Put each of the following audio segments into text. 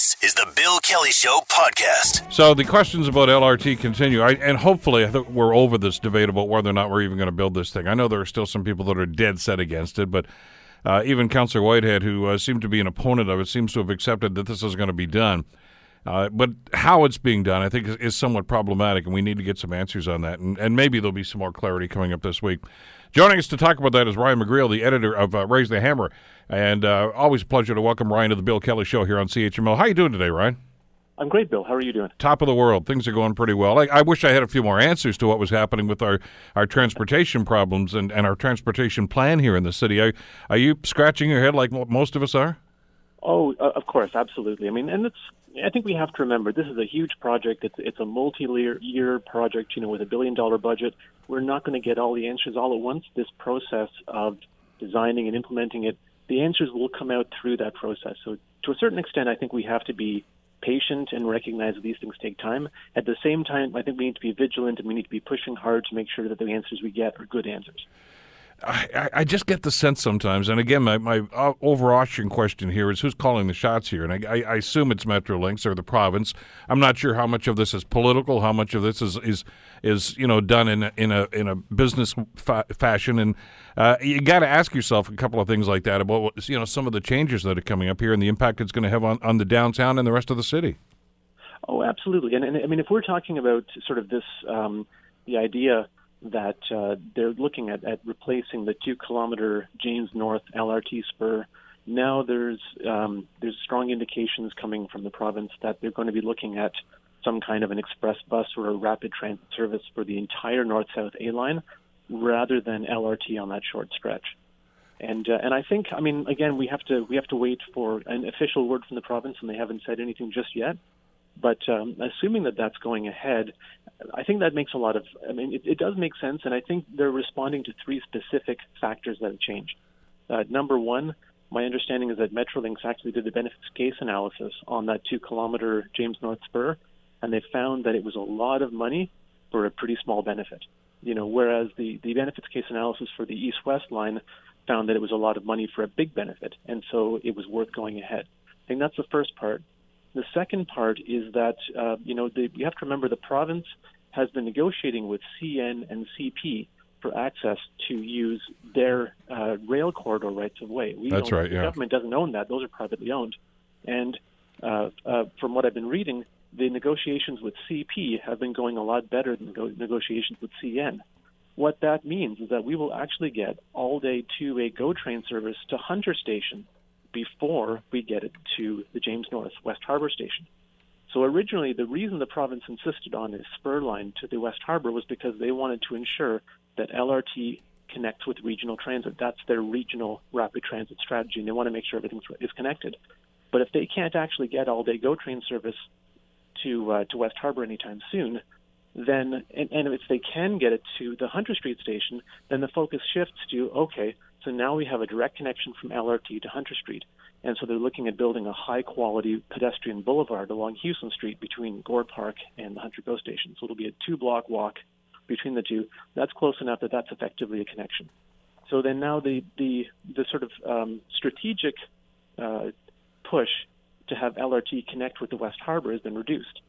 This is the Bill Kelly Show podcast. So the questions about LRT continue, I, and hopefully we're over this debate about whether or not we're even going to build this thing. I know there are still some people that are dead set against it, but uh, even Councillor Whitehead, who uh, seemed to be an opponent of it, seems to have accepted that this is going to be done. Uh, but how it's being done, I think, is, is, somewhat problematic, and we need to get some answers on that. And, and, maybe there'll be some more clarity coming up this week. Joining us to talk about that is Ryan McGreal, the editor of uh, Raise the Hammer. And uh, always a pleasure to welcome Ryan to the Bill Kelly Show here on CHML. How are you doing today, Ryan? I'm great, Bill. How are you doing? Top of the world. Things are going pretty well. I, I, wish I had a few more answers to what was happening with our, our transportation problems and, and our transportation plan here in the city. Are, are you scratching your head like most of us are? Oh, uh, of course, absolutely. I mean, and it's. I think we have to remember this is a huge project. It's it's a multi-year project. You know, with a billion-dollar budget, we're not going to get all the answers all at once. This process of designing and implementing it, the answers will come out through that process. So, to a certain extent, I think we have to be patient and recognize that these things take time. At the same time, I think we need to be vigilant and we need to be pushing hard to make sure that the answers we get are good answers. I, I, just get the sense sometimes, and again, my, my uh, overarching question here is who's calling the shots here? And I, I, assume it's Metrolinx or the province. I'm not sure how much of this is political, how much of this is is, is you know done in a, in a in a business fa- fashion, and uh, you got to ask yourself a couple of things like that about what, you know some of the changes that are coming up here and the impact it's going to have on, on the downtown and the rest of the city. Oh, absolutely, and, and I mean if we're talking about sort of this um, the idea that uh, they're looking at, at replacing the two kilometer James North LRT spur. Now there's um, there's strong indications coming from the province that they're going to be looking at some kind of an express bus or a rapid transit service for the entire north south A line rather than LRT on that short stretch. And uh, and I think I mean again we have to we have to wait for an official word from the province and they haven't said anything just yet. But um, assuming that that's going ahead, I think that makes a lot of. I mean, it, it does make sense, and I think they're responding to three specific factors that have changed. Uh, number one, my understanding is that Metrolinx actually did the benefits case analysis on that two-kilometer James North spur, and they found that it was a lot of money for a pretty small benefit. You know, whereas the the benefits case analysis for the east-west line found that it was a lot of money for a big benefit, and so it was worth going ahead. I think that's the first part. The second part is that uh, you know the, you have to remember the province has been negotiating with CN and CP for access to use their uh, rail corridor rights of way. We That's right. Yeah. The government doesn't own that; those are privately owned. And uh, uh, from what I've been reading, the negotiations with CP have been going a lot better than the negotiations with CN. What that means is that we will actually get all-day two-way GO train service to Hunter Station before we get it to the James North West Harbor Station. So originally, the reason the province insisted on a spur line to the West Harbor was because they wanted to ensure that LRT connects with regional transit. That's their regional rapid transit strategy, and they want to make sure everything is connected. But if they can't actually get all-day GO train service to uh, to West Harbor anytime soon, then and, and if they can get it to the Hunter Street station, then the focus shifts to okay, so now we have a direct connection from LRT to Hunter Street. And so they're looking at building a high quality pedestrian boulevard along Hughson Street between Gore Park and the Hunter GO Station. So it'll be a two block walk between the two. That's close enough that that's effectively a connection. So then now the, the, the sort of um, strategic uh, push to have LRT connect with the West Harbor has been reduced.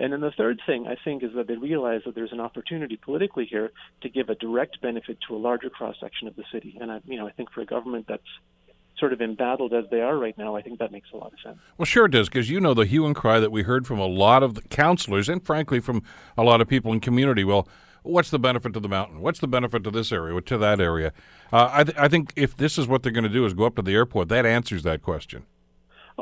And then the third thing I think is that they realize that there's an opportunity politically here to give a direct benefit to a larger cross section of the city. And I, you know, I think for a government that's sort of embattled as they are right now, I think that makes a lot of sense. Well, sure it does, because you know the hue and cry that we heard from a lot of the counselors and, frankly, from a lot of people in community. Well, what's the benefit to the mountain? What's the benefit to this area, to that area? Uh, I, th- I think if this is what they're going to do is go up to the airport, that answers that question.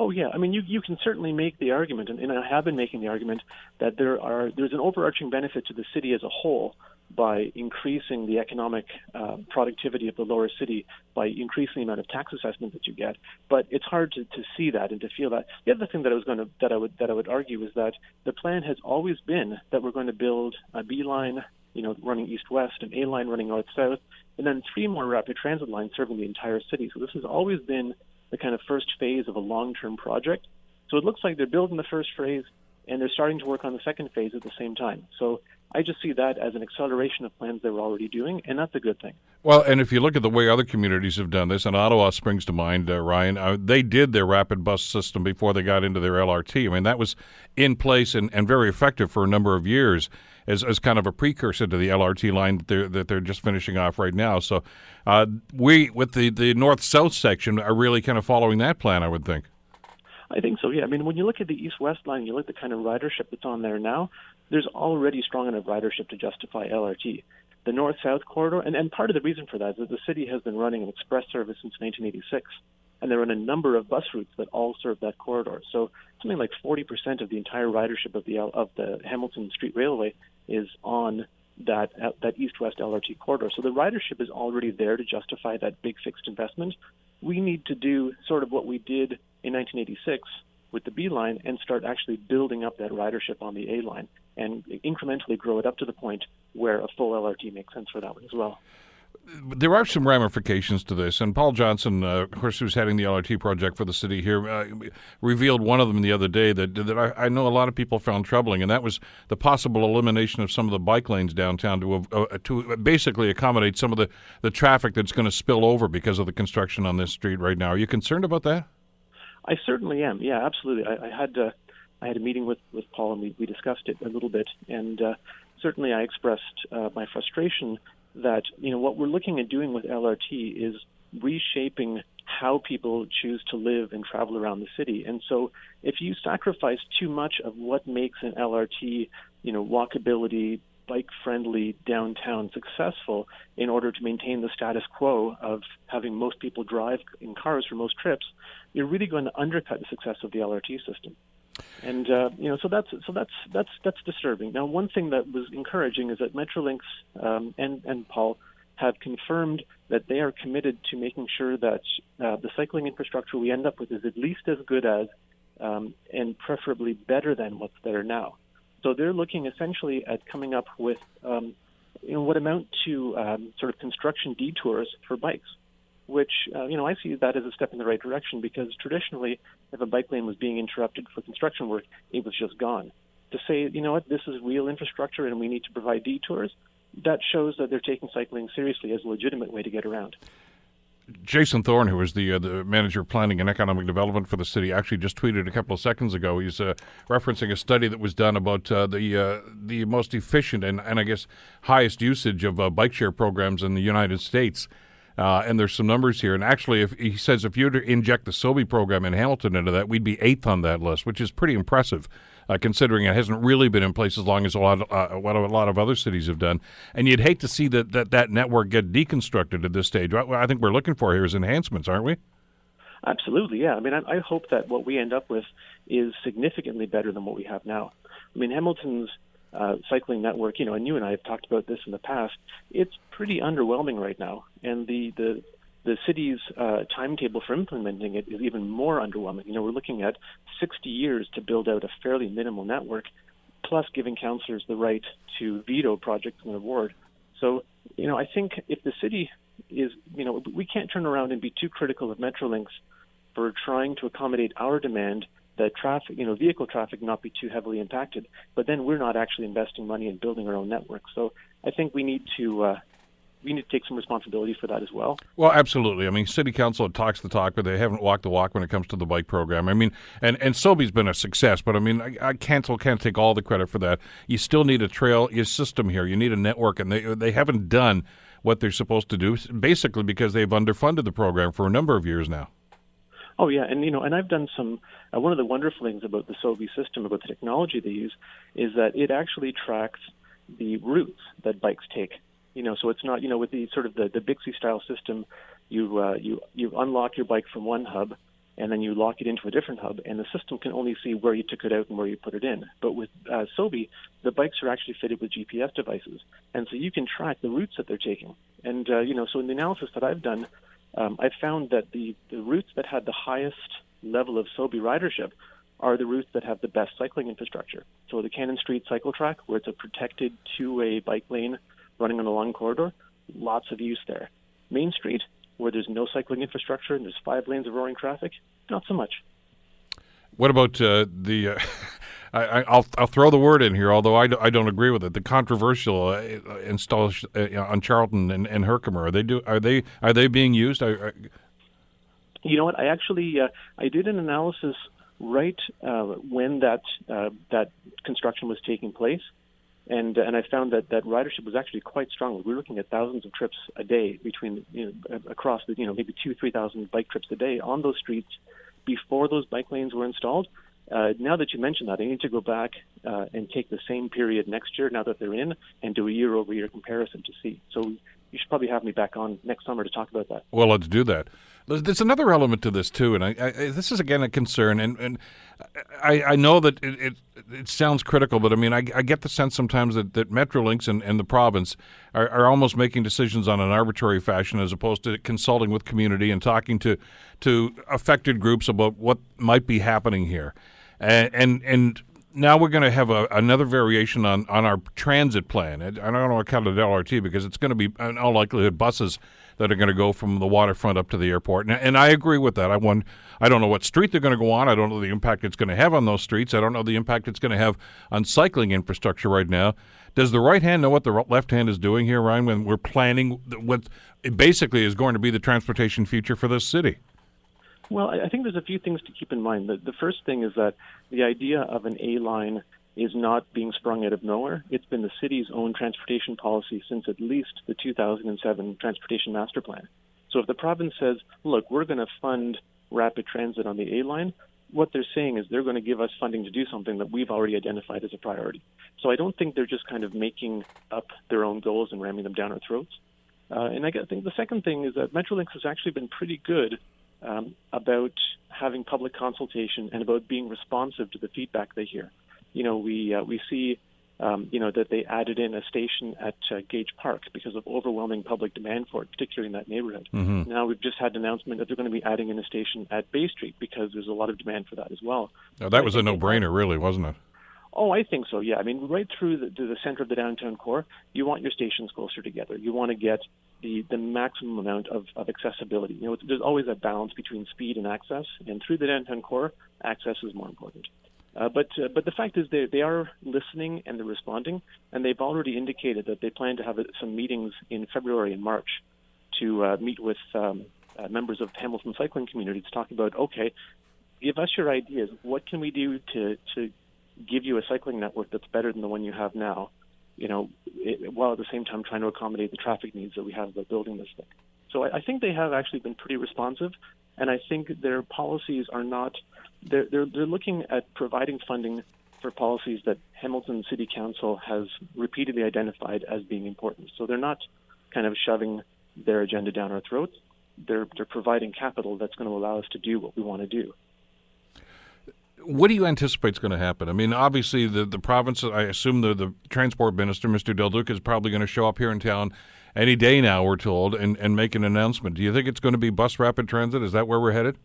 Oh yeah, I mean you you can certainly make the argument, and, and I have been making the argument that there are there's an overarching benefit to the city as a whole by increasing the economic uh, productivity of the lower city by increasing the amount of tax assessment that you get. But it's hard to, to see that and to feel that. The other thing that I was going to that I would that I would argue is that the plan has always been that we're going to build a B line, you know, running east west, an A line running north south, and then three more rapid transit lines serving the entire city. So this has always been the kind of first phase of a long-term project. So it looks like they're building the first phase and they're starting to work on the second phase at the same time. So I just see that as an acceleration of plans they were already doing, and that's a good thing. Well, and if you look at the way other communities have done this, and Ottawa springs to mind, uh, Ryan, uh, they did their rapid bus system before they got into their LRT. I mean, that was in place and, and very effective for a number of years as, as kind of a precursor to the LRT line that they're, that they're just finishing off right now. So uh, we, with the, the north south section, are really kind of following that plan, I would think. I think so, yeah. I mean, when you look at the east west line, you look at the kind of ridership that's on there now, there's already strong enough ridership to justify LRT. The north south corridor, and, and part of the reason for that is that the city has been running an express service since 1986, and there are a number of bus routes that all serve that corridor. So something like 40% of the entire ridership of the of the Hamilton Street Railway is on that uh, that east-west LRT corridor. So the ridership is already there to justify that big fixed investment. We need to do sort of what we did in 1986 with the B line and start actually building up that ridership on the A line and incrementally grow it up to the point where a full LRT makes sense for that one as well there are some ramifications to this, and Paul Johnson, uh, of course, who's heading the LRT project for the city here, uh, revealed one of them the other day that that I, I, know a lot of people found troubling, and that was the possible elimination of some of the bike lanes downtown to uh, to basically accommodate some of the, the traffic that's going to spill over because of the construction on this street right now. Are you concerned about that? I certainly am. Yeah, absolutely. I, I had uh, I had a meeting with with Paul, and we, we discussed it a little bit, and uh, certainly I expressed uh, my frustration that you know what we're looking at doing with LRT is reshaping how people choose to live and travel around the city. And so if you sacrifice too much of what makes an LRT, you know, walkability, bike friendly downtown successful in order to maintain the status quo of having most people drive in cars for most trips, you're really going to undercut the success of the LRT system and uh, you know, so that's so that's that's that's disturbing. Now, one thing that was encouraging is that Metrolinx um, and and Paul have confirmed that they are committed to making sure that uh, the cycling infrastructure we end up with is at least as good as um, and preferably better than what's there now. So they're looking essentially at coming up with um, you know what amount to um, sort of construction detours for bikes which uh, you know I see that as a step in the right direction because traditionally, if a bike lane was being interrupted for construction work, it was just gone. To say, you know what, this is real infrastructure and we need to provide detours, that shows that they're taking cycling seriously as a legitimate way to get around. Jason Thorne, who is the uh, the manager of planning and economic development for the city, actually just tweeted a couple of seconds ago. He's uh, referencing a study that was done about uh, the uh, the most efficient and, and I guess highest usage of uh, bike share programs in the United States. Uh, and there's some numbers here. And actually, if he says if you were to inject the SOBI program in Hamilton into that, we'd be eighth on that list, which is pretty impressive. Uh, considering it hasn't really been in place as long as a lot, of, uh, what a lot of other cities have done, and you'd hate to see that that, that network get deconstructed at this stage. What I think we're looking for here is enhancements, aren't we? Absolutely, yeah. I mean, I, I hope that what we end up with is significantly better than what we have now. I mean, Hamilton's uh, cycling network, you know, and you and I have talked about this in the past. It's pretty underwhelming right now, and the the the city's uh, timetable for implementing it is even more underwhelming. You know, we're looking at 60 years to build out a fairly minimal network, plus giving councillors the right to veto projects in the ward. So, you know, I think if the city is, you know, we can't turn around and be too critical of Metrolinx for trying to accommodate our demand that traffic, you know, vehicle traffic not be too heavily impacted. But then we're not actually investing money in building our own network. So I think we need to uh, we need to take some responsibility for that as well. Well, absolutely. I mean, city council talks the talk, but they haven't walked the walk when it comes to the bike program. I mean, and and SOBI's been a success, but I mean, I, I council can't take all the credit for that. You still need a trail your system here. You need a network, and they they haven't done what they're supposed to do, basically because they've underfunded the program for a number of years now. Oh yeah, and you know, and I've done some. Uh, one of the wonderful things about the SOBI system, about the technology they use, is that it actually tracks the routes that bikes take. You know, so it's not you know with the sort of the the Bixi style system, you uh, you you unlock your bike from one hub, and then you lock it into a different hub, and the system can only see where you took it out and where you put it in. But with uh, SOBI, the bikes are actually fitted with GPS devices, and so you can track the routes that they're taking. And uh, you know, so in the analysis that I've done um, I found that the, the routes that had the highest level of SOBI ridership are the routes that have the best cycling infrastructure. So the Cannon Street cycle track, where it's a protected two-way bike lane running on a long corridor, lots of use there. Main Street, where there's no cycling infrastructure and there's five lanes of roaring traffic, not so much. What about uh, the? Uh, I, will I'll throw the word in here, although I, do, I don't agree with it. The controversial uh, install uh, on Charlton and, and Herkimer are they do are they are they being used? I, I... you know what? I actually uh, I did an analysis right uh, when that uh, that construction was taking place, and and I found that that ridership was actually quite strong. We were looking at thousands of trips a day between you know across the you know maybe two three thousand bike trips a day on those streets before those bike lanes were installed. Uh, now that you mention that, I need to go back uh, and take the same period next year, now that they're in, and do a year-over-year comparison to see. So you should probably have me back on next summer to talk about that. Well, let's do that. There's another element to this too, and I, I, this is again a concern, and, and I, I know that it, it, it sounds critical, but I mean I, I get the sense sometimes that, that Metrolinx and, and the province are, are almost making decisions on an arbitrary fashion as opposed to consulting with community and talking to to affected groups about what might be happening here, and and, and now we're going to have a, another variation on, on our transit plan. I don't want to count it LRT because it's going to be in all likelihood buses that are going to go from the waterfront up to the airport. And, and I agree with that. I want, I don't know what street they're going to go on. I don't know the impact it's going to have on those streets. I don't know the impact it's going to have on cycling infrastructure right now. Does the right hand know what the left hand is doing here, Ryan, when we're planning what basically is going to be the transportation future for this city? Well, I think there's a few things to keep in mind. The, the first thing is that the idea of an A line is not being sprung out of nowhere. It's been the city's own transportation policy since at least the 2007 Transportation Master Plan. So if the province says, look, we're going to fund rapid transit on the A line, what they're saying is they're going to give us funding to do something that we've already identified as a priority. So I don't think they're just kind of making up their own goals and ramming them down our throats. Uh, and I think the second thing is that Metrolinx has actually been pretty good um, about having public consultation and about being responsive to the feedback they hear. You know, we uh, we see um, you know that they added in a station at uh, Gage Park because of overwhelming public demand for it, particularly in that neighborhood. Mm-hmm. Now we've just had an announcement that they're going to be adding in a station at Bay Street because there's a lot of demand for that as well. Now, that was a no-brainer, really, wasn't it? Oh, I think so. Yeah, I mean, right through the, to the center of the downtown core, you want your stations closer together. You want to get the the maximum amount of, of accessibility. You know, there's always a balance between speed and access, and through the downtown core, access is more important. Uh, but uh, but the fact is they they are listening and they're responding, and they've already indicated that they plan to have some meetings in February and March to uh, meet with um, uh, members of the Hamilton cycling community to talk about okay, give us your ideas. What can we do to to give you a cycling network that's better than the one you have now? you know, it, while at the same time trying to accommodate the traffic needs that we have about building this thing. So I, I think they have actually been pretty responsive, and I think their policies are not. They're they're, they're looking at providing funding for policies that Hamilton City Council has repeatedly identified as being important. So they're not kind of shoving their agenda down our throats. They're they're providing capital that's going to allow us to do what we want to do what do you anticipate is going to happen? I mean, obviously, the, the province, I assume the, the transport minister, Mr. Del Duca, is probably going to show up here in town any day now, we're told, and, and make an announcement. Do you think it's going to be bus rapid transit? Is that where we're headed?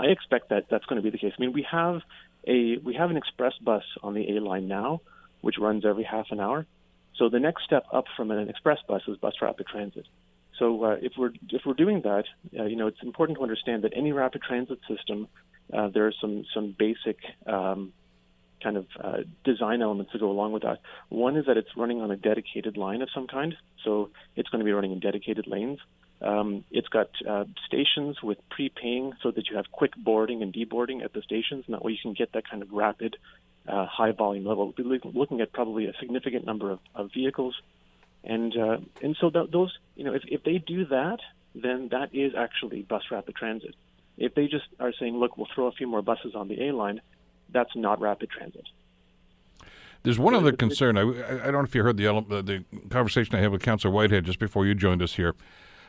I expect that that's going to be the case. I mean, we have a we have an express bus on the A line now, which runs every half an hour. So the next step up from an express bus is bus rapid transit. So uh, if we're if we're doing that, uh, you know, it's important to understand that any rapid transit system uh, there are some some basic um, kind of uh, design elements to go along with that. One is that it's running on a dedicated line of some kind, so going to be running in dedicated lanes. Um, it's got uh, stations with prepaying so that you have quick boarding and deboarding at the stations, and that way you can get that kind of rapid, uh, high volume level. We'll be looking at probably a significant number of, of vehicles, and uh, and so th- those, you know, if, if they do that, then that is actually bus rapid transit. If they just are saying, look, we'll throw a few more buses on the A line, that's not rapid transit. There's one other concern. I, I don't know if you heard the the conversation I had with Councillor Whitehead just before you joined us here,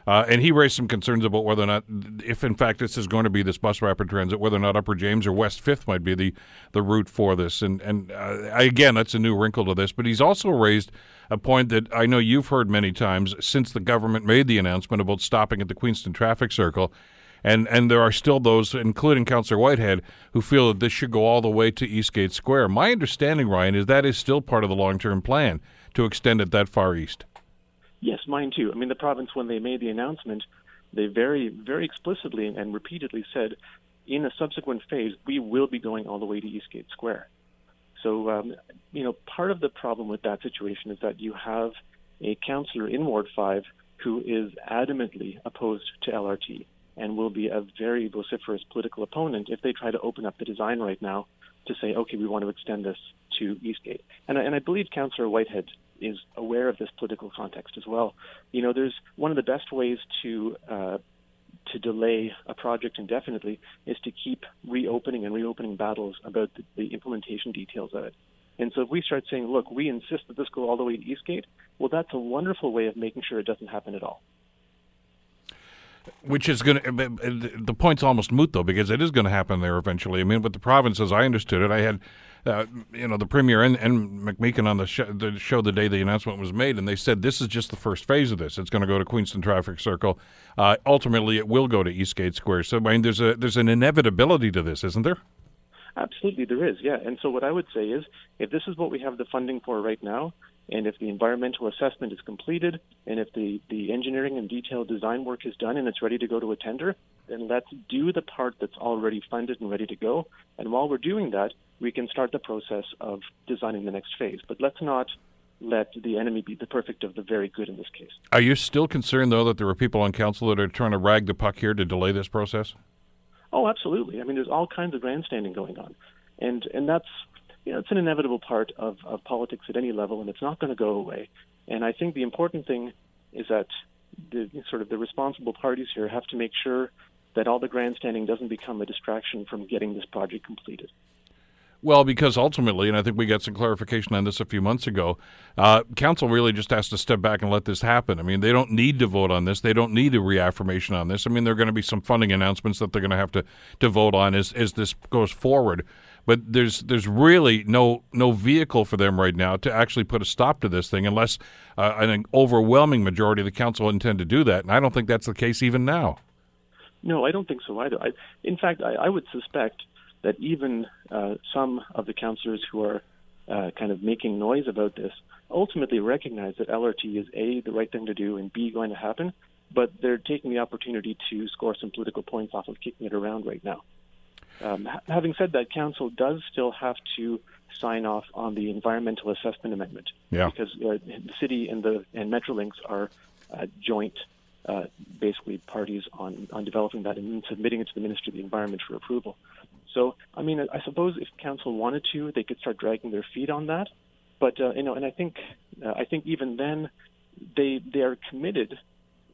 uh, and he raised some concerns about whether or not, if in fact this is going to be this bus rapid transit, whether or not Upper James or West Fifth might be the the route for this. And and uh, again, that's a new wrinkle to this. But he's also raised a point that I know you've heard many times since the government made the announcement about stopping at the Queenston traffic circle and and there are still those, including Councillor Whitehead, who feel that this should go all the way to Eastgate Square. My understanding, Ryan, is that is still part of the long term plan to extend it that far east. Yes, mine too. I mean, the province, when they made the announcement, they very, very explicitly and repeatedly said, in a subsequent phase, we will be going all the way to Eastgate Square. So, um, you know, part of the problem with that situation is that you have a councillor in Ward 5 who is adamantly opposed to LRT and will be a very vociferous political opponent if they try to open up the design right now to say, okay, we want to extend this to Eastgate. And, and I believe Councillor Whitehead is aware of this political context as well. You know, there's one of the best ways to uh, to delay a project indefinitely is to keep reopening and reopening battles about the, the implementation details of it. And so if we start saying, look, we insist that this go all the way to Eastgate, well, that's a wonderful way of making sure it doesn't happen at all. Which is going to, the point's almost moot though, because it is going to happen there eventually. I mean, with the province, as I understood it, I had, uh, you know, the premier and, and McMeekin on the show, the show the day the announcement was made, and they said this is just the first phase of this. It's going to go to Queenston Traffic Circle. Uh, ultimately, it will go to Eastgate Square. So, I mean, there's a there's an inevitability to this, isn't there? Absolutely, there is. Yeah, and so what I would say is, if this is what we have the funding for right now, and if the environmental assessment is completed, and if the, the engineering and detailed design work is done and it's ready to go to a tender, then let's do the part that's already funded and ready to go. And while we're doing that, we can start the process of designing the next phase. But let's not let the enemy be the perfect of the very good in this case. Are you still concerned, though, that there are people on council that are trying to rag the puck here to delay this process? Oh, absolutely. I mean, there's all kinds of grandstanding going on, and and that's you know, it's an inevitable part of, of politics at any level, and it's not going to go away. And I think the important thing is that the sort of the responsible parties here have to make sure that all the grandstanding doesn't become a distraction from getting this project completed. Well, because ultimately, and I think we got some clarification on this a few months ago, uh, council really just has to step back and let this happen. I mean, they don't need to vote on this. They don't need a reaffirmation on this. I mean, there are going to be some funding announcements that they're going to have to, to vote on as, as this goes forward. But there's there's really no no vehicle for them right now to actually put a stop to this thing unless uh, an overwhelming majority of the council intend to do that. And I don't think that's the case even now. No, I don't think so either. I, in fact, I, I would suspect that even uh, some of the councillors who are uh, kind of making noise about this ultimately recognize that LRT is A, the right thing to do, and B, going to happen, but they're taking the opportunity to score some political points off of kicking it around right now. Um, having said that, council does still have to sign off on the environmental assessment amendment yeah. because uh, the city and the and Metrolinx are uh, joint, uh, basically parties on on developing that and submitting it to the Ministry of the Environment for approval. So, I mean, I suppose if council wanted to, they could start dragging their feet on that. But uh, you know, and I think uh, I think even then, they they are committed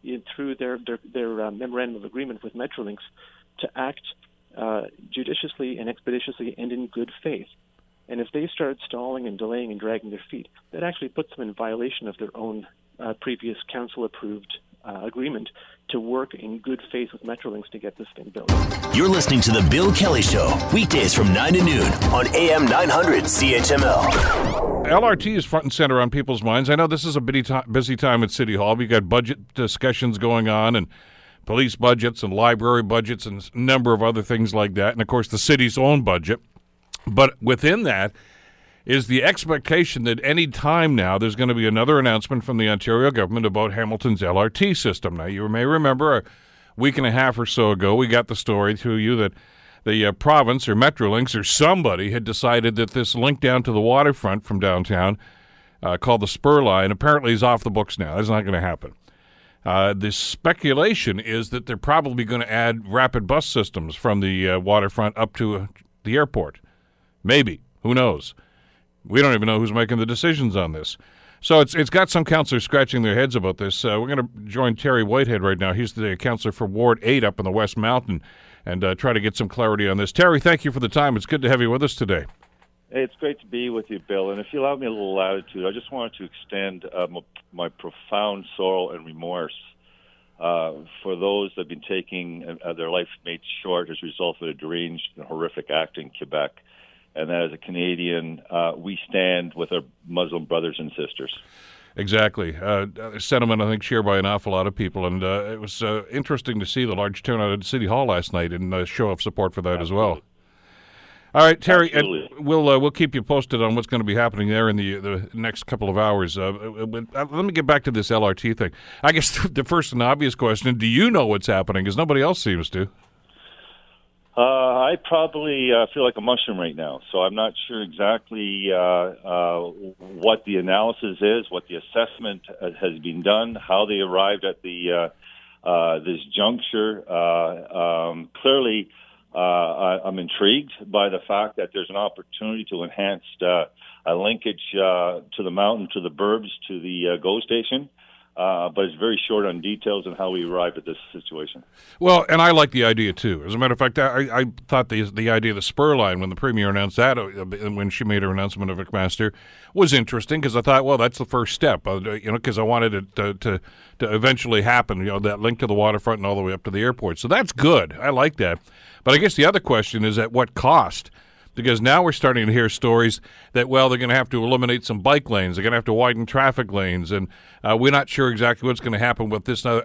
in, through their their, their uh, memorandum of agreement with Metrolinx to act uh, judiciously and expeditiously and in good faith. And if they start stalling and delaying and dragging their feet, that actually puts them in violation of their own uh, previous council approved uh, agreement to work in good faith with Metrolinx to get this thing built. You're listening to The Bill Kelly Show, weekdays from 9 to noon on AM 900 CHML. LRT is front and center on people's minds. I know this is a busy time at City Hall. We've got budget discussions going on and police budgets and library budgets and a number of other things like that. And of course, the city's own budget. But within that, is the expectation that any time now there's going to be another announcement from the Ontario government about Hamilton's LRT system. Now, you may remember a week and a half or so ago, we got the story to you that the uh, province or Metrolinx or somebody had decided that this link down to the waterfront from downtown, uh, called the Spur Line, apparently is off the books now. That's not going to happen. Uh, the speculation is that they're probably going to add rapid bus systems from the uh, waterfront up to uh, the airport. Maybe. Who knows? We don't even know who's making the decisions on this. So it's it's got some councillors scratching their heads about this. Uh, we're going to join Terry Whitehead right now. He's the councillor for Ward 8 up in the West Mountain and uh, try to get some clarity on this. Terry, thank you for the time. It's good to have you with us today. Hey, it's great to be with you, Bill. And if you allow me a little latitude, I just wanted to extend uh, my, my, profound sorrow and remorse uh, for those that have been taking uh, their life made short as a result of a deranged and horrific act in Quebec and that as a Canadian, uh, we stand with our Muslim brothers and sisters. Exactly. Uh, sentiment, I think, shared by an awful lot of people. And uh, it was uh, interesting to see the large turnout at City Hall last night and a show of support for that Absolutely. as well. All right, Terry, we'll uh, we'll keep you posted on what's going to be happening there in the the next couple of hours. Uh, uh, let me get back to this LRT thing. I guess the first and obvious question: Do you know what's happening? Because nobody else seems to. Uh, I probably uh, feel like a mushroom right now, so I'm not sure exactly uh, uh, what the analysis is, what the assessment has been done, how they arrived at the uh, uh, this juncture. Uh, um, clearly, uh, I, I'm intrigued by the fact that there's an opportunity to enhance uh, a linkage uh, to the mountain, to the burbs, to the uh, GO station uh, but it's very short on details and how we arrived at this situation. Well, and I like the idea too. As a matter of fact, I, I thought the the idea of the spur line when the premier announced that, uh, when she made her announcement of McMaster, was interesting because I thought, well, that's the first step. You know, because I wanted it to, to to eventually happen. You know, that link to the waterfront and all the way up to the airport. So that's good. I like that. But I guess the other question is at what cost? because now we're starting to hear stories that well they're going to have to eliminate some bike lanes they're going to have to widen traffic lanes and uh, we're not sure exactly what's going to happen with this uh,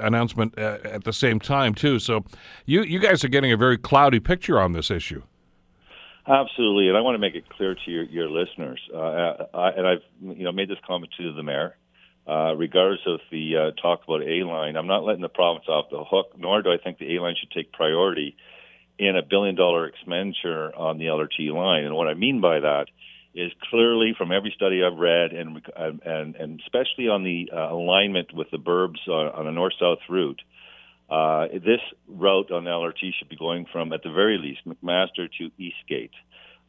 announcement uh, at the same time too so you you guys are getting a very cloudy picture on this issue absolutely and i want to make it clear to your, your listeners uh, I, and i've you know made this comment to the mayor uh, regardless of the uh, talk about A line, I'm not letting the province off the hook, nor do I think the A line should take priority in a billion dollar expenditure on the LRT line. And what I mean by that is clearly from every study I've read, and and and especially on the uh, alignment with the burbs on, on a north-south route, uh, this route on LRT should be going from, at the very least, McMaster to Eastgate.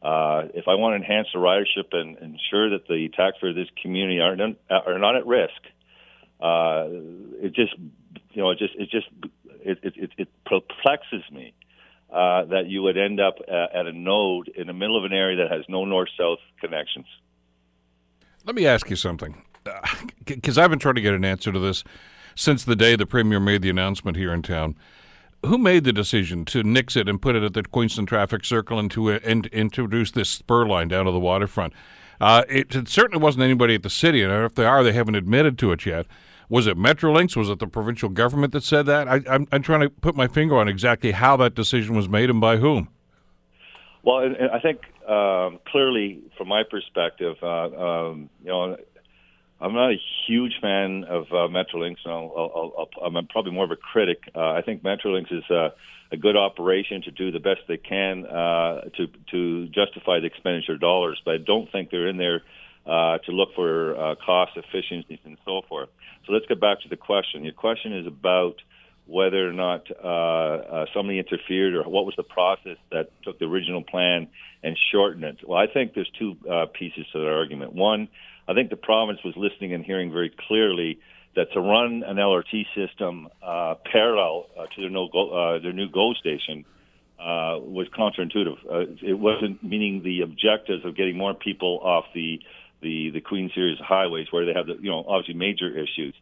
Uh, if I want to enhance the ridership and ensure that the taxpayers of this community are not, are not at risk, uh, it just you know it just it just it it, it perplexes me uh, that you would end up at, at a node in the middle of an area that has no north-south connections. Let me ask you something, because uh, I've been trying to get an answer to this since the day the premier made the announcement here in town. Who made the decision to nix it and put it at the Queenston Traffic Circle and to uh, and introduce this spur line down to the waterfront? Uh, it, it, certainly wasn't anybody at the city, and if they are, they haven't admitted to it yet. Was it Metrolinx? Was it the provincial government that said that? I, am I'm trying to put my finger on exactly how that decision was made and by whom. Well, I think um, clearly, from my perspective, uh, um, you know, I'm not a huge fan of uh, Metrolinx, i am probably more of a critic. Uh, I think Metrolinx is a, a, good operation to do the best they can uh, to to justify the expenditure of dollars, but I don't think they're in there uh, to look for uh, cost efficiencies and so forth. So let's get back to the question. Your question is about whether or not uh, uh, somebody interfered or what was the process that took the original plan and shortened it. Well, I think there's two uh, pieces to that argument. One, I think the province was listening and hearing very clearly that to run an LRT system parallel to their, no go, their new GO station was counterintuitive. It wasn't meeting the objectives of getting more people off the the the Queen Series highways where they have the you know obviously major issues.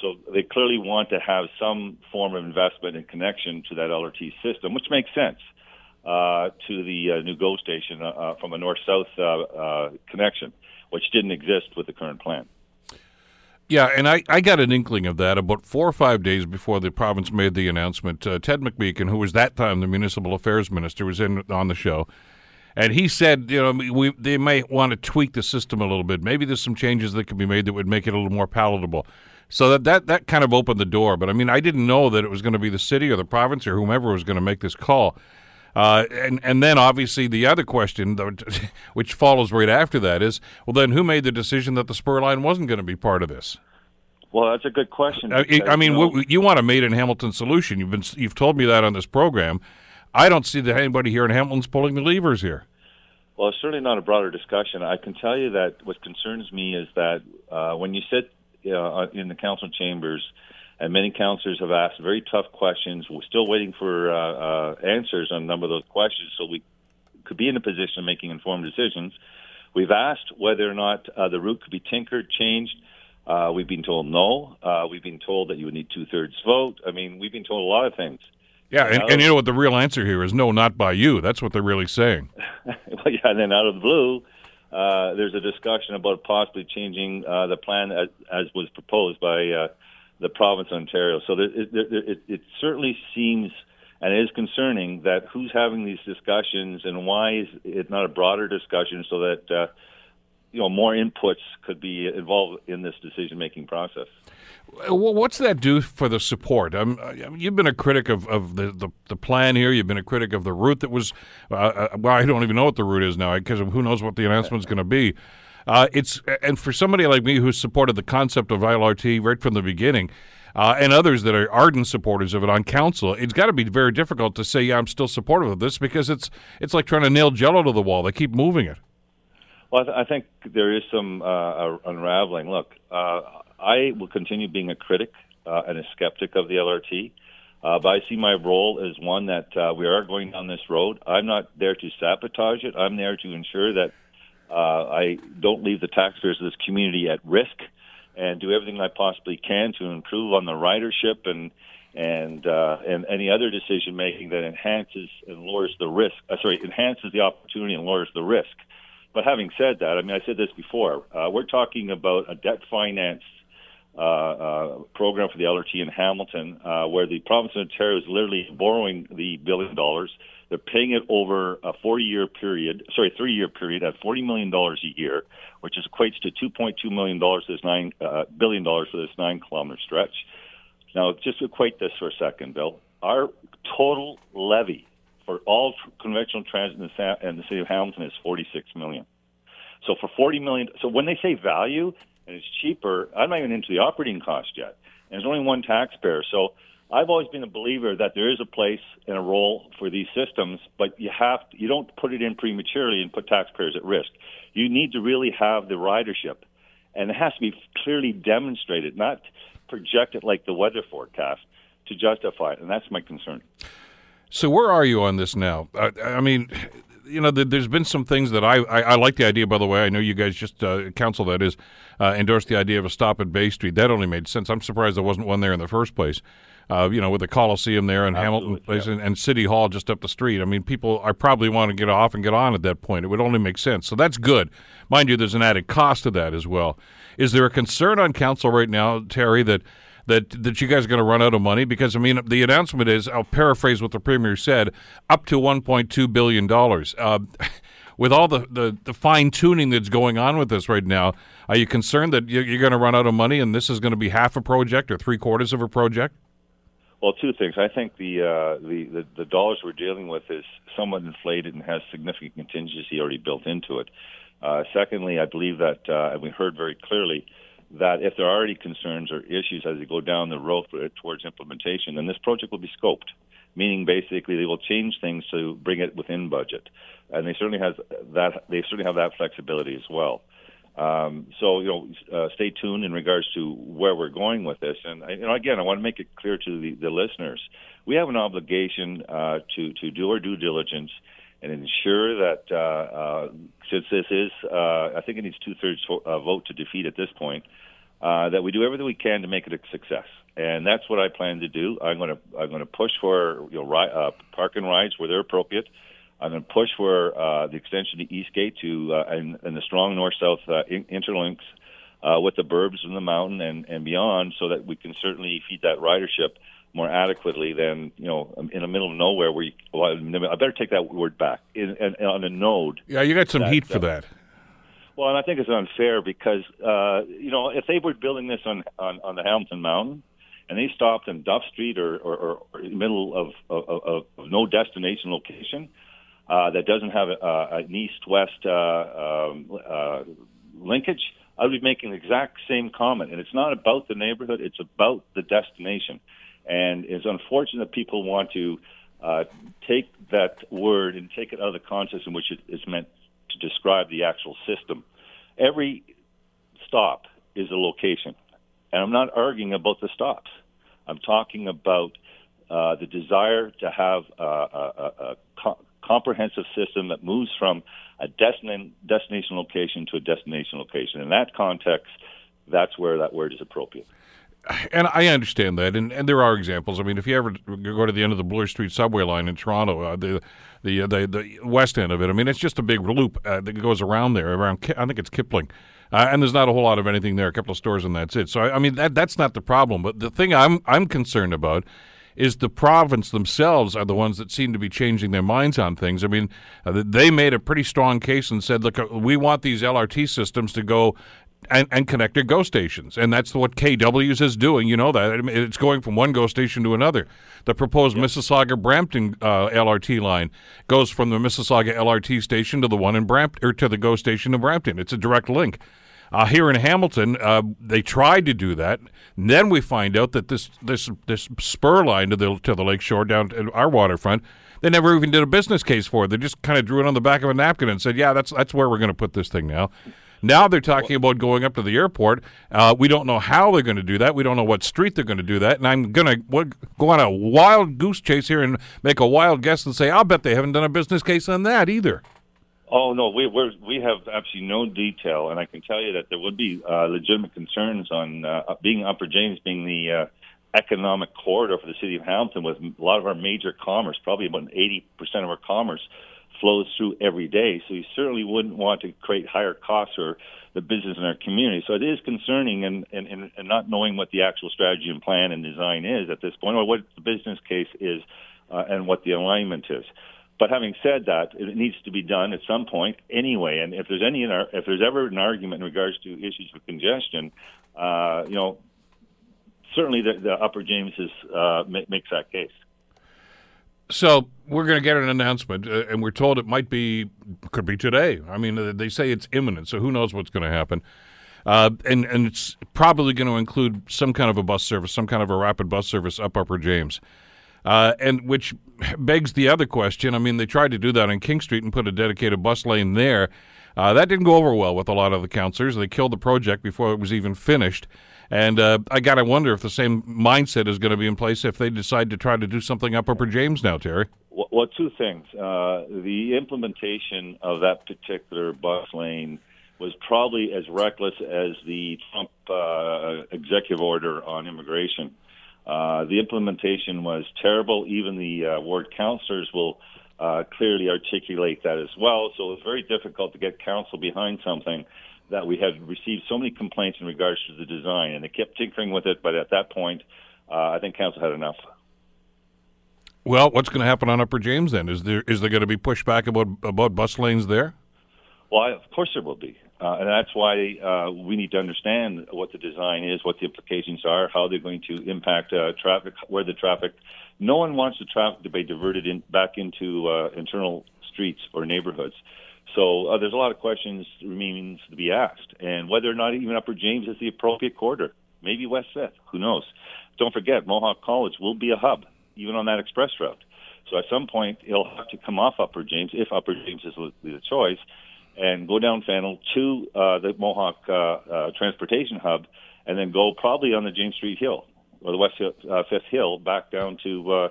So they clearly want to have some form of investment and connection to that LRT system, which makes sense uh, to the uh, new GO station uh, uh from a north-south uh, uh, connection, which didn't exist with the current plan. Yeah, and I, I got an inkling of that about four or five days before the province made the announcement. Uh, Ted McMeekin, who was that time the municipal affairs minister, was in on the show, and he said, you know, we, they may want to tweak the system a little bit. Maybe there's some changes that could be made that would make it a little more palatable. So that, that, that kind of opened the door. But I mean, I didn't know that it was going to be the city or the province or whomever was going to make this call. Uh, and and then obviously the other question, which follows right after that, is well, then who made the decision that the spur line wasn't going to be part of this? Well, that's a good question. Because, I, I mean, you, know, you want a made in Hamilton solution. You've been you've told me that on this program. I don't see that anybody here in Hamilton's pulling the levers here. Well, it's certainly not a broader discussion. I can tell you that what concerns me is that uh, when you sit uh, in the council chambers, and many councillors have asked very tough questions, we're still waiting for uh, uh, answers on a number of those questions, so we could be in a position of making informed decisions. We've asked whether or not uh, the route could be tinkered, changed. Uh, we've been told no. Uh, we've been told that you would need two thirds vote. I mean, we've been told a lot of things. Yeah, and, and, you know what the real answer here is? No, not by you. That's what they're really saying. well, yeah, and then out of the blue, uh, there's a discussion about possibly changing uh, the plan as, as, was proposed by uh, the province of Ontario. So there, it, it, it, certainly seems and is concerning that who's having these discussions and why is it not a broader discussion so that uh, you know more inputs could be involved in this decision making process. What's that do for the support? Um, you've been a critic of, of the, the, the, plan here. You've been a critic of the route that was. Uh, uh well, I don't even know what the route is now because who knows what the announcement is going to be. Uh, it's and for somebody like me who supported the concept of ILRT right from the beginning, uh, and others that are ardent supporters of it on council, it's got to be very difficult to say, "Yeah, I'm still supportive of this," because it's it's like trying to nail Jello to the wall. They keep moving it. Well, I, th- I think there is some uh, unraveling. Look, uh, I will continue being a critic uh, and a skeptic of the LRT. Uh, but I see my role as one that uh, we are going down this road. I'm not there to sabotage it. I'm there to ensure that uh, I don't leave the taxpayers of this community at risk, and do everything I possibly can to improve on the ridership and and uh, and any other decision making that enhances and lowers the risk. Uh, sorry, enhances the opportunity and lowers the risk. But having said that, I mean, I said this before. Uh, we're talking about a debt financed uh, uh, program for the LRT in Hamilton, uh, where the province of Ontario is literally borrowing the billion dollars. They're paying it over a four-year period, sorry, three-year period at forty million dollars a year, which is equates to two point two million dollars this nine uh, billion dollars for this nine-kilometer stretch. Now, just equate this for a second, Bill. Our total levy for all conventional transit in the, in the city of Hamilton is forty-six million. So for forty million, so when they say value, and it's cheaper. I'm not even into the operating cost yet. And there's only one taxpayer. So I've always been a believer that there is a place and a role for these systems, but you have to, you don't put it in prematurely and put taxpayers at risk. You need to really have the ridership, and it has to be clearly demonstrated, not projected like the weather forecast to justify it. And that's my concern. So where are you on this now? I, I mean, you know, there's been some things that I, I, I, like the idea. By the way, I know you guys just uh, council that is uh, endorsed the idea of a stop at Bay Street. That only made sense. I'm surprised there wasn't one there in the first place. Uh, you know, with the Coliseum there and Absolutely, Hamilton Place yeah. and, and, City Hall just up the street. I mean, people I probably want to get off and get on at that point. It would only make sense. So that's good. Mind you, there's an added cost to that as well. Is there a concern on council right now, Terry, that that that you guys are going to run out of money? Because I mean, the announcement is I'll paraphrase what the premier said: up to 1.2 billion dollars. Uh, with all the, the, the fine tuning that's going on with this right now, are you concerned that you're, you're going to run out of money and this is going to be half a project or three quarters of a project? Well, two things. I think the, uh, the, the the dollars we're dealing with is somewhat inflated and has significant contingency already built into it. Uh, secondly, I believe that, uh, and we heard very clearly that if there are any concerns or issues as they go down the road towards implementation, then this project will be scoped, meaning basically they will change things to bring it within budget, and they certainly has that. They certainly have that flexibility as well. Um, so you know, uh, stay tuned in regards to where we're going with this. And you know, again, I want to make it clear to the, the listeners: we have an obligation uh, to to do our due diligence and ensure that uh, uh, since this is, uh, I think it needs two thirds uh, vote to defeat at this point, uh, that we do everything we can to make it a success. And that's what I plan to do. I'm going to I'm going to push for you know ri- uh, park and rides where they're appropriate. I'm going to push for the extension to Eastgate to and, and the strong north-south uh, interlinks with the burbs and the mountain and, and beyond, so that we can certainly feed that ridership more adequately than you know in the middle of nowhere where you. Well, I better take that word back. In, in, on a node. Yeah, you got some that, heat for that. Well, and I think it's unfair because uh, you know if they were building this on, on on the Hamilton Mountain, and they stopped in Duff Street or or, or, or in the middle of, of, of, of no destination location uh, that doesn't have a, an east-west uh, um, uh, linkage, I would be making the exact same comment. And it's not about the neighborhood; it's about the destination. And it's unfortunate that people want to uh, take that word and take it out of the context in which it is meant to describe the actual system. Every stop is a location. And I'm not arguing about the stops. I'm talking about uh, the desire to have a, a, a co- comprehensive system that moves from a destin- destination location to a destination location. In that context, that's where that word is appropriate and I understand that, and, and there are examples. I mean, if you ever go to the end of the Bloor Street subway line in Toronto, uh, the, the, uh, the the west end of it, I mean, it's just a big loop uh, that goes around there. Around, I think it's Kipling, uh, and there's not a whole lot of anything there. A couple of stores, and that's it. So I, I mean, that that's not the problem. But the thing I'm I'm concerned about is the province themselves are the ones that seem to be changing their minds on things. I mean, uh, they made a pretty strong case and said, look, we want these LRT systems to go and, and connect to GO stations. And that's what KWs is doing. You know that. It's going from one GO station to another. The proposed yep. Mississauga Brampton uh, LRT line goes from the Mississauga LRT station to the one in Brampton, or to the GO station in Brampton. It's a direct link. Uh, here in Hamilton, uh, they tried to do that. And then we find out that this this this spur line to the to the lake shore down to our waterfront, they never even did a business case for it. They just kind of drew it on the back of a napkin and said, "Yeah, that's that's where we're going to put this thing now." Now they're talking about going up to the airport. Uh, we don't know how they're going to do that. We don't know what street they're going to do that. And I'm going to go on a wild goose chase here and make a wild guess and say, I'll bet they haven't done a business case on that either. Oh no, we we we have absolutely no detail, and I can tell you that there would be uh, legitimate concerns on uh, being Upper James being the uh, economic corridor for the city of Hamilton, with a lot of our major commerce, probably about eighty percent of our commerce flows through every day. So you certainly wouldn't want to create higher costs for the business in our community. So it is concerning, and and, and not knowing what the actual strategy and plan and design is at this point, or what the business case is, uh, and what the alignment is. But having said that, it needs to be done at some point anyway. And if there's any, if there's ever an argument in regards to issues of congestion, uh, you know, certainly the, the Upper James is, uh, makes that case. So we're going to get an announcement, uh, and we're told it might be, could be today. I mean, uh, they say it's imminent, so who knows what's going to happen. Uh, and and it's probably going to include some kind of a bus service, some kind of a rapid bus service up Upper James. Uh, and which begs the other question. I mean, they tried to do that on King Street and put a dedicated bus lane there. Uh, that didn't go over well with a lot of the councillors. They killed the project before it was even finished. And uh, I got to wonder if the same mindset is going to be in place if they decide to try to do something up Upper James now, Terry. Well, two things. Uh, the implementation of that particular bus lane was probably as reckless as the Trump uh, executive order on immigration. Uh, the implementation was terrible. Even the uh, ward councillors will uh, clearly articulate that as well. So it's very difficult to get council behind something that we had received so many complaints in regards to the design, and they kept tinkering with it. But at that point, uh, I think council had enough. Well, what's going to happen on Upper James then? Is there is there going to be pushback about about bus lanes there? Well, of course there will be. Uh, and that's why uh, we need to understand what the design is, what the implications are, how they're going to impact uh, traffic, where the traffic. No one wants the traffic to be diverted in, back into uh, internal streets or neighborhoods. So uh, there's a lot of questions remains to be asked, and whether or not even Upper James is the appropriate corridor, maybe West Fifth, who knows? Don't forget, Mohawk College will be a hub, even on that express route. So at some point, it'll have to come off Upper James if Upper James is the choice and go down Fennell to uh, the Mohawk uh, uh, Transportation Hub, and then go probably on the James Street Hill or the West uh, Fifth Hill back down to uh,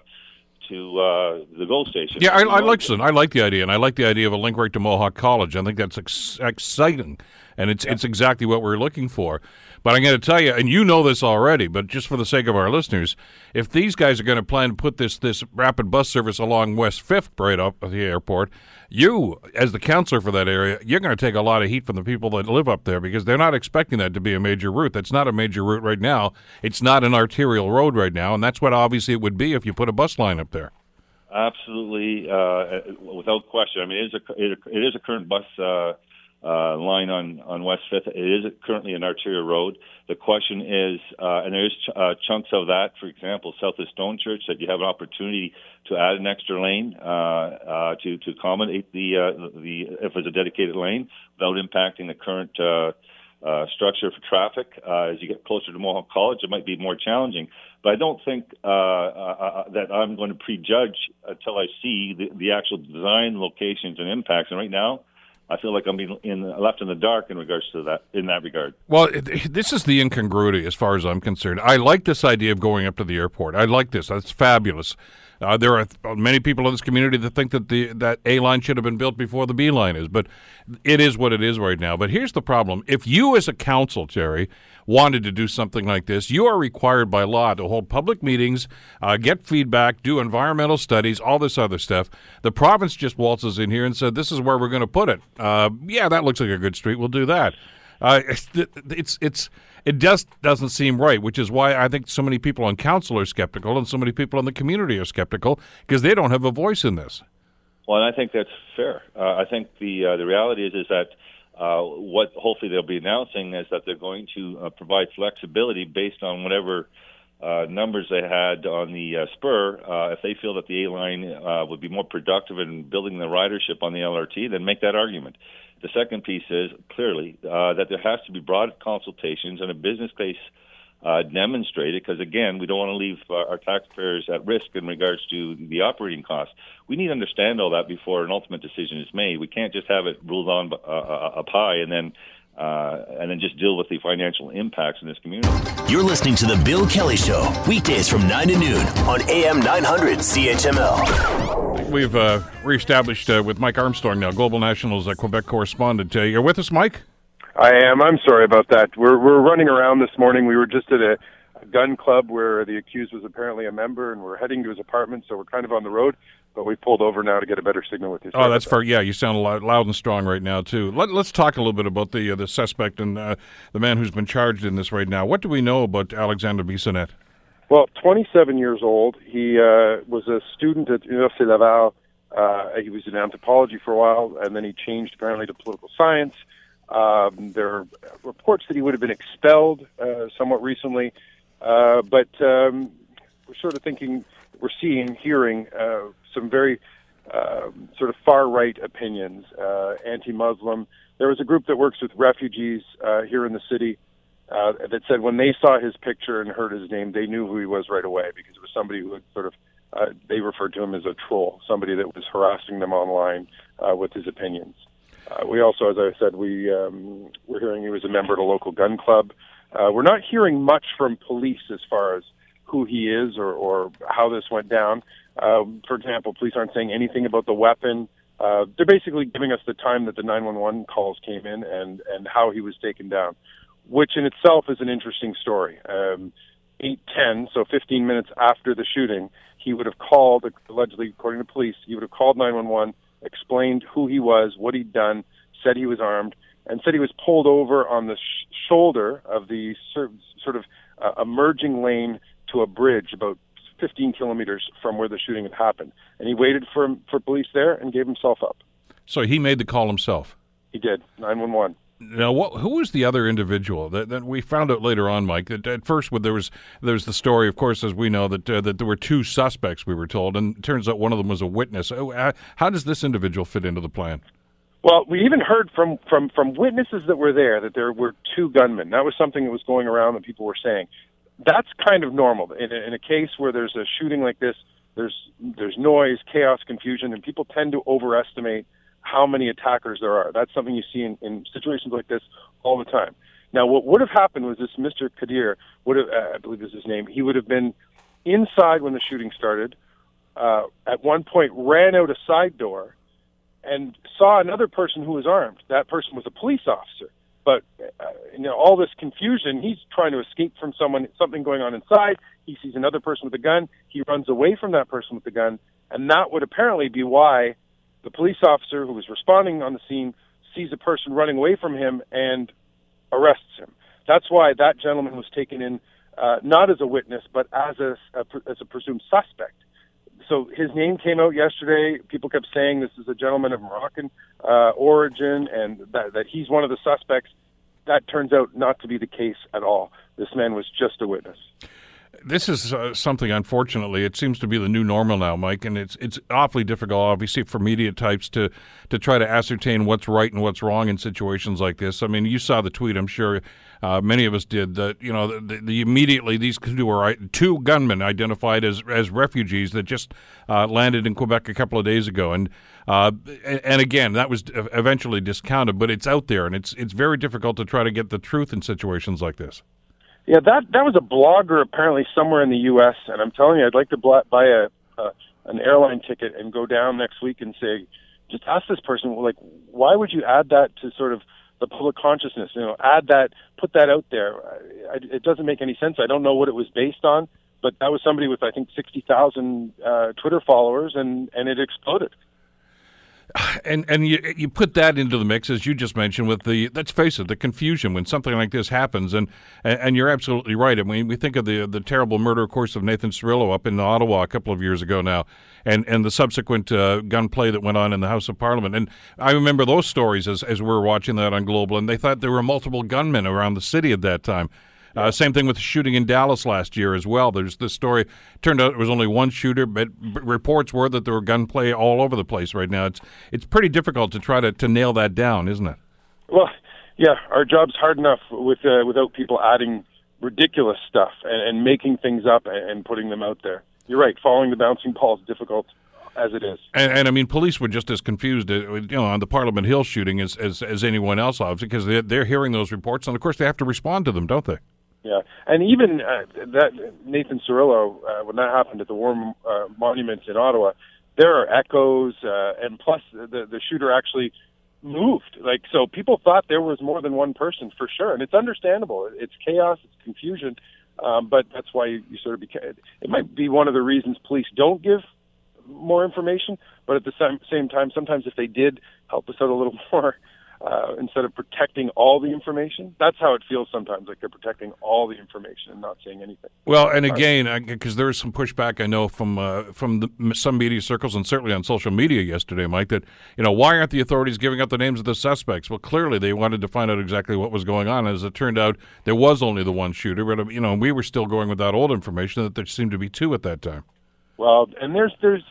to uh, the GO station. Yeah, I, I like I like the idea, and I like the idea of a link right to Mohawk College. I think that's ex- exciting, and it's yeah. it's exactly what we're looking for. But I'm going to tell you, and you know this already, but just for the sake of our listeners, if these guys are going to plan to put this this rapid bus service along West Fifth right up at the airport, you, as the counselor for that area, you're going to take a lot of heat from the people that live up there because they're not expecting that to be a major route. That's not a major route right now. It's not an arterial road right now, and that's what obviously it would be if you put a bus line up there. Absolutely, uh, without question. I mean, it is a it is a current bus. Uh, uh, line on, on West Fifth. It is currently an arterial road. The question is, uh, and there's ch- uh, chunks of that, for example, south of Stone Church, that you have an opportunity to add an extra lane uh, uh, to to accommodate the uh, the if it's a dedicated lane without impacting the current. Uh, structure for traffic. As you get closer to Mohawk College, it might be more challenging. But I don't think that I'm going to prejudge until I see the, the actual design, locations, and impacts. And right now, I feel like I'm being in, left in the dark in regards to that in that regard. Well, this is the incongruity as far as I'm concerned. I like this idea of going up to the airport. I like this. That's fabulous. Uh, there are many people in this community that think that the that A line should have been built before the B line is, but it is what it is right now. But here's the problem: if you, as a council, Terry, wanted to do something like this, you are required by law to hold public meetings, uh, get feedback, do environmental studies, all this other stuff. The province just waltzes in here and said, "This is where we're going to put it." Uh, yeah, that looks like a good street. We'll do that. Uh, it's, it's it's it just doesn't seem right, which is why I think so many people on council are skeptical and so many people in the community are skeptical because they don't have a voice in this. Well, and I think that's fair. Uh, I think the uh, the reality is is that uh, what hopefully they'll be announcing is that they're going to uh, provide flexibility based on whatever uh, numbers they had on the uh, spur. If they feel that the A line would be more productive in building the ridership on the LRT, then make that argument. The second piece is clearly uh, that there has to be broad consultations and a business case uh, demonstrated because again we don't want to leave our, our taxpayers at risk in regards to the operating costs. We need to understand all that before an ultimate decision is made. We can't just have it ruled on uh, uh up high and then uh, and then just deal with the financial impacts in this community. You're listening to The Bill Kelly Show, weekdays from 9 to noon on AM 900 CHML. We've uh, reestablished uh, with Mike Armstrong now, Global National's uh, Quebec correspondent. Uh, you're with us, Mike? I am. I'm sorry about that. We're we're running around this morning. We were just at a, a gun club where the accused was apparently a member, and we're heading to his apartment. So we're kind of on the road, but we pulled over now to get a better signal with you. Oh, that's fair. Yeah, you sound loud, loud and strong right now too. Let, us talk a little bit about the uh, the suspect and uh, the man who's been charged in this right now. What do we know about Alexander Bissonnette? Well, 27 years old. He uh, was a student at Université Laval. Uh, he was in anthropology for a while, and then he changed apparently to political science. Um, there are reports that he would have been expelled uh, somewhat recently, uh, but um, we're sort of thinking, we're seeing, hearing uh, some very uh, sort of far right opinions, uh, anti Muslim. There was a group that works with refugees uh, here in the city uh, that said when they saw his picture and heard his name, they knew who he was right away because it was somebody who had sort of uh, they referred to him as a troll, somebody that was harassing them online uh, with his opinions. Uh, we also, as I said, we um, we're hearing he was a member at a local gun club. Uh, we're not hearing much from police as far as who he is or, or how this went down. Um, for example, police aren't saying anything about the weapon. Uh, they're basically giving us the time that the 911 calls came in and and how he was taken down, which in itself is an interesting story. Um, 8:10, so 15 minutes after the shooting, he would have called, allegedly according to police, he would have called 911 explained who he was, what he'd done, said he was armed, and said he was pulled over on the sh- shoulder of the sort of uh, emerging lane to a bridge about 15 kilometers from where the shooting had happened. And he waited for for police there and gave himself up. So he made the call himself. He did. 911. Now, what, who was the other individual that, that we found out later on, Mike? That at first, there was there was the story, of course, as we know that uh, that there were two suspects. We were told, and it turns out one of them was a witness. Uh, how does this individual fit into the plan? Well, we even heard from from from witnesses that were there that there were two gunmen. That was something that was going around that people were saying. That's kind of normal in a, in a case where there's a shooting like this. There's there's noise, chaos, confusion, and people tend to overestimate how many attackers there are. That's something you see in, in situations like this all the time. Now, what would have happened was this Mr. Kadir would have, uh, I believe is his name, he would have been inside when the shooting started. Uh, at one point, ran out a side door and saw another person who was armed. That person was a police officer. But uh, you know, all this confusion, he's trying to escape from someone, something going on inside. He sees another person with a gun. He runs away from that person with the gun, and that would apparently be why the police officer who was responding on the scene sees a person running away from him and arrests him. That's why that gentleman was taken in uh, not as a witness, but as a, a, as a presumed suspect. So his name came out yesterday. People kept saying this is a gentleman of Moroccan uh, origin and that, that he's one of the suspects. That turns out not to be the case at all. This man was just a witness this is uh, something. Unfortunately, it seems to be the new normal now, Mike, and it's it's awfully difficult, obviously, for media types to to try to ascertain what's right and what's wrong in situations like this. I mean, you saw the tweet. I'm sure uh, many of us did. That you know, the, the immediately these two were two gunmen identified as as refugees that just uh, landed in Quebec a couple of days ago, and uh, and again, that was eventually discounted, but it's out there, and it's it's very difficult to try to get the truth in situations like this. Yeah, that that was a blogger apparently somewhere in the U.S. And I'm telling you, I'd like to buy a, an airline ticket and go down next week and say, just ask this person, like, why would you add that to sort of the public consciousness? You know, add that, put that out there. I, it doesn't make any sense. I don't know what it was based on, but that was somebody with I think sixty thousand uh, Twitter followers, and and it exploded. And and you you put that into the mix as you just mentioned with the let's face it the confusion when something like this happens and and you're absolutely right. I mean we think of the the terrible murder of course of Nathan Cirillo up in Ottawa a couple of years ago now, and and the subsequent uh, gunplay that went on in the House of Parliament. And I remember those stories as as we were watching that on Global, and they thought there were multiple gunmen around the city at that time. Uh, same thing with the shooting in Dallas last year as well. There's this story. Turned out it was only one shooter, but reports were that there were gunplay all over the place right now. It's it's pretty difficult to try to, to nail that down, isn't it? Well, yeah, our job's hard enough with uh, without people adding ridiculous stuff and, and making things up and, and putting them out there. You're right. Following the bouncing ball is difficult as it is. And, and, I mean, police were just as confused, uh, you know, on the Parliament Hill shooting as as, as anyone else, obviously, because they're, they're hearing those reports, and of course they have to respond to them, don't they? Yeah, and even uh, that Nathan Cirillo, uh, when that happened at the War uh, Monument in Ottawa, there are echoes, uh, and plus the the shooter actually moved. Like so, people thought there was more than one person for sure, and it's understandable. It's chaos, it's confusion, um, but that's why you, you sort of beca- it might be one of the reasons police don't give more information. But at the same same time, sometimes if they did help us out a little more, uh, instead of protecting all the information. That's how it feels sometimes, like they're protecting all the information and not saying anything. Well, and again, because there is some pushback I know from uh, from the, some media circles and certainly on social media yesterday, Mike. That you know why aren't the authorities giving out the names of the suspects? Well, clearly they wanted to find out exactly what was going on. As it turned out, there was only the one shooter, but you know we were still going with that old information that there seemed to be two at that time. Well, and there's there's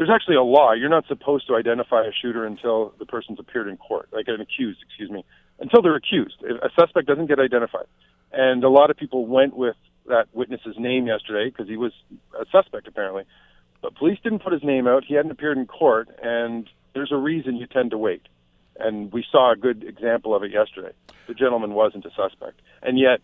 there's actually a law. You're not supposed to identify a shooter until the person's appeared in court, like an accused, excuse me, until they're accused. A suspect doesn't get identified. And a lot of people went with that witness's name yesterday because he was a suspect apparently. But police didn't put his name out. He hadn't appeared in court, and there's a reason you tend to wait. And we saw a good example of it yesterday. The gentleman wasn't a suspect. And yet,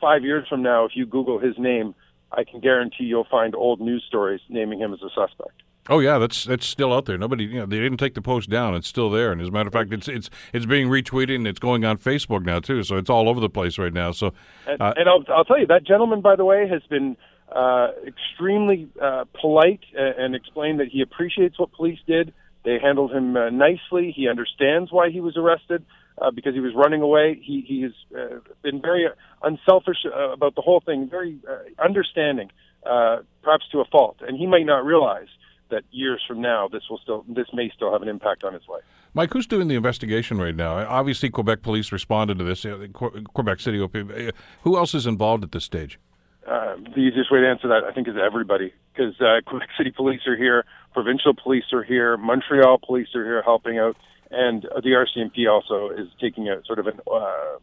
five years from now, if you Google his name, I can guarantee you'll find old news stories naming him as a suspect. Oh yeah, that's that's still out there. Nobody, you know, they didn't take the post down. It's still there, and as a matter of fact, it's it's it's being retweeted and it's going on Facebook now too. So it's all over the place right now. So, and, uh, and I'll I'll tell you that gentleman, by the way, has been uh, extremely uh, polite and, and explained that he appreciates what police did. They handled him uh, nicely. He understands why he was arrested uh, because he was running away. He he has uh, been very unselfish uh, about the whole thing, very uh, understanding, uh, perhaps to a fault, and he might not realize that years from now this will still this may still have an impact on his life. Mike, who's doing the investigation right now? Obviously, Quebec police responded to this. Uh, Quebec City Uh, who else is involved at this stage? Uh, the easiest way to answer that, I think, is everybody, because uh, Quebec City police are here, provincial police are here, Montreal police are here helping out, and the RCMP also is taking a sort of an. Uh,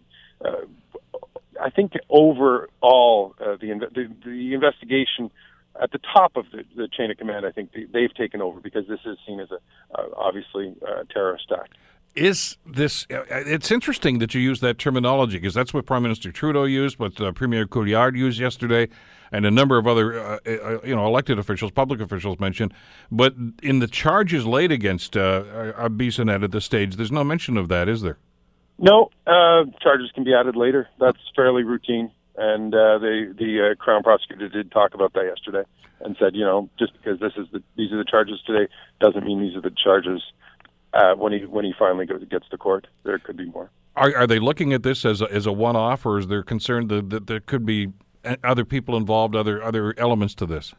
uh, I think overall, uh, the, the the investigation at the top of the, the chain of command, I think they've taken over because this is seen as a uh, obviously uh, terrorist act. Is this? Uh, it's interesting that you use that terminology because that's what Prime Minister Trudeau used, what uh, Premier Couillard used yesterday, and a number of other, uh, uh, you know, elected officials, public officials mentioned. But in the charges laid against uh, Bissonnette at this stage, there's no mention of that, is there? No, charges can be added later. That's fairly routine and uh, the the uh, crown prosecutor did talk about that yesterday and said, you know, just because this is the these are the charges today doesn't mean these are the charges uh, when he when he finally goes, gets to court. There could be more. Are, are they looking at this as a, as a one off, or is there concern that, that there could be other people involved, other other elements to this?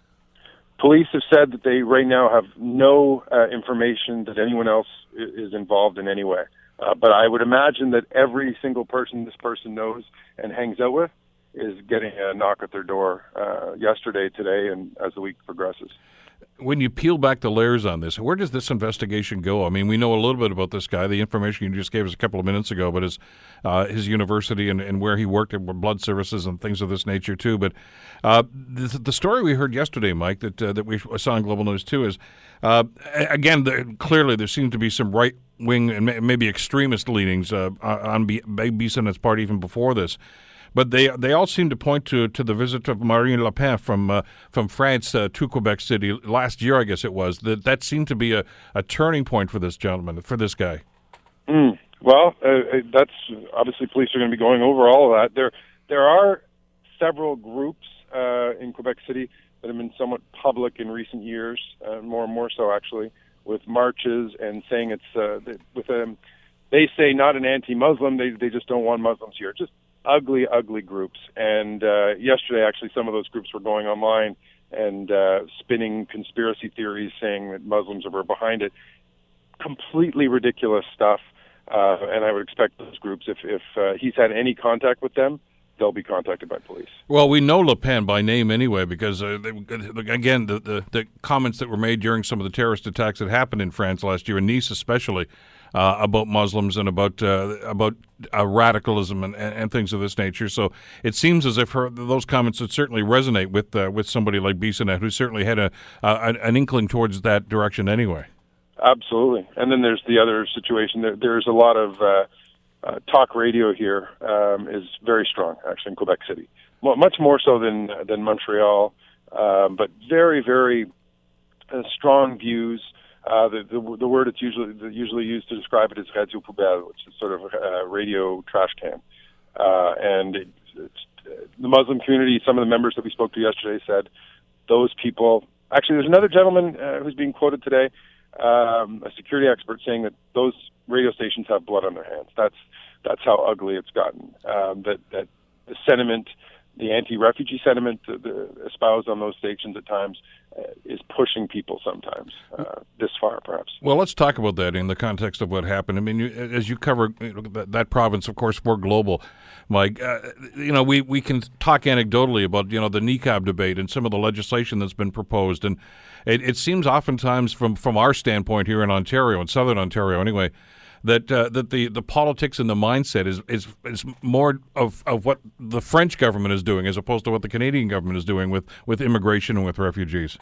Police have said that they right now have no uh, information that anyone else is involved in any way. Uh, but I would imagine that every single person this person knows and hangs out with is getting a knock at their door uh, yesterday, today, and as the week progresses. When you peel back the layers on this, where does this investigation go? I mean, we know a little bit about this guy. The information you just gave us a couple of minutes ago, but his uh, his university and, and where he worked at blood services and things of this nature too. But uh, the, the, story we heard yesterday, Mike, that uh, that we saw in Global News too, is uh, again the, clearly there seems to be some right wing and maybe extremist leanings uh, on B- part even before this. But they they all seem to point to to the visit of Marine Le Pen from uh, from France uh, to Quebec City last year, I guess it was. That that seemed to be a, a turning point for this gentleman, for this guy. Mm. Well, uh, uh that's obviously police are going to be going over all of that. There there are several groups uh, in Quebec City that have been somewhat public in recent years, uh, more and more so actually, with marches and saying it's with a they say not an anti-Muslim. They they just don't want Muslims here. Just ugly, ugly groups. And uh, yesterday, actually, some of those groups were going online and uh, spinning conspiracy theories, saying that Muslims were behind it. Completely ridiculous stuff. Uh, and I would expect those groups, if if uh, he's had any contact with them, they'll be contacted by police. Well, we know Le Pen by name anyway, because uh, they, again, the, the, the comments that were made during some of the terrorist attacks that happened in France last year, in Nice especially, uh, about Muslims and about uh, about uh, radicalism and, and, things of this nature. So it seems as if her, those comments would certainly resonate with uh, with somebody like Bissonnette, who certainly had a an inkling towards that direction anyway. Absolutely, and then there's the other situation. There, there's a lot of uh, uh, talk radio here um, is very strong, actually, in Quebec City, much more so than than Montreal, um, but very, very strong views. Uh, the, the word it's usually usually used to describe it is radio poubelle, which is sort of a radio trash can. Uh, and it, the Muslim community, some of the members that we spoke to yesterday said those people. Actually, there's another gentleman uh, who's being quoted today, um, a security expert, saying that those radio stations have blood on their hands. That's that's how ugly it's gotten. Um, that that the sentiment, the anti-refugee sentiment espoused on those stations at times, uh, is pushing people sometimes uh, this far, perhaps. Well, let's talk about that in the context of what happened. I mean, you, as you cover you know, that, that, province, of course, we're global, Mike. Uh, you know, we we can talk anecdotally about you know the niqab debate and some of the legislation that's been proposed, and it, it seems oftentimes from from our standpoint here in Ontario, in Southern Ontario, anyway that uh, that the, the politics and the mindset is, is is more of, of what the French government is doing as opposed to what the Canadian government is doing with, with immigration and with refugees.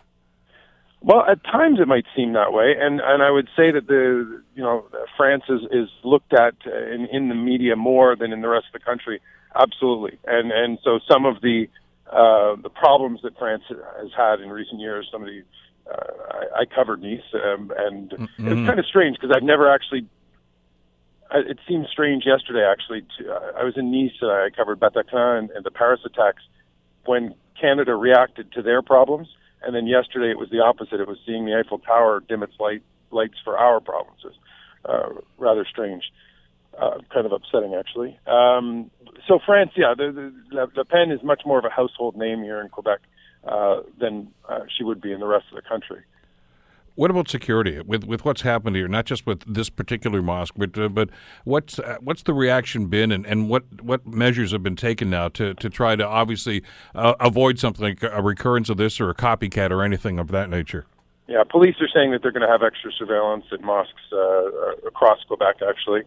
Well, at times it might seem that way, and and I would say that the you know France is is looked at in in the media more than in the rest of the country. Absolutely, and and so some of the uh, the problems that France has had in recent years, some of the uh, I, I covered Nice, um, and mm-hmm. it's kind of strange because I've never actually it seemed strange yesterday, actually. To, I was in Nice. Uh, I covered Bataclan and, the Paris attacks when Canada reacted to their problems, and then yesterday it was the opposite. It was seeing the Eiffel Tower dim its light, lights for our provinces. Uh, rather strange, uh, kind of upsetting, actually. Um, so France, yeah, the, the, Le Pen is much more of a household name here in Quebec uh, than uh, she would be in the rest of the country. What about security with with what's happened here? Not just with this particular mosque, but uh, but what's uh, what's the reaction been, and, and what what measures have been taken now to, to try to obviously uh, avoid something like a recurrence of this or a copycat or anything of that nature? Yeah, police are saying that they're going to have extra surveillance at mosques uh, across Quebec. Actually,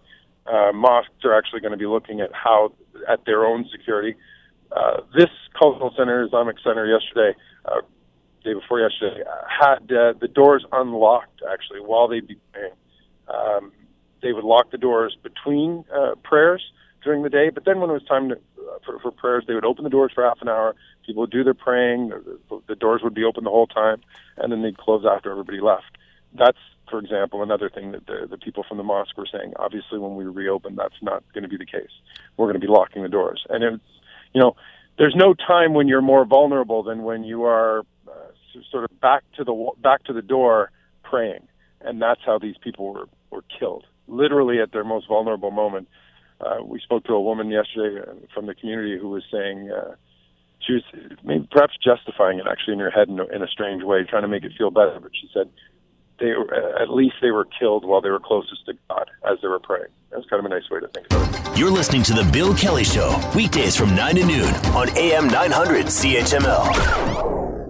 uh, mosques are actually going to be looking at how at their own security. Uh, this cultural center, Islamic center, yesterday day before yesterday, had uh, the doors unlocked actually while they'd be praying. Um, they would lock the doors between uh, prayers during the day, but then when it was time to, uh, for, for prayers, they would open the doors for half an hour. People would do their praying. The, the doors would be open the whole time, and then they'd close after everybody left. That's, for example, another thing that the, the people from the mosque were saying. Obviously, when we reopen, that's not going to be the case. We're going to be locking the doors, and it's, you know, there's no time when you're more vulnerable than when you are sort of back to the back to the door praying, and that's how these people were were killed, literally at their most vulnerable moment. Uh, we spoke to a woman yesterday uh, from the community who was saying uh, she was maybe perhaps justifying it actually in her head in a, in a strange way, trying to make it feel better. But she said they were, at least they were killed while they were closest to God as they were praying. That's kind of a nice way to think about it. You're listening to the Bill Kelly Show weekdays from nine to noon on AM 900 CHML.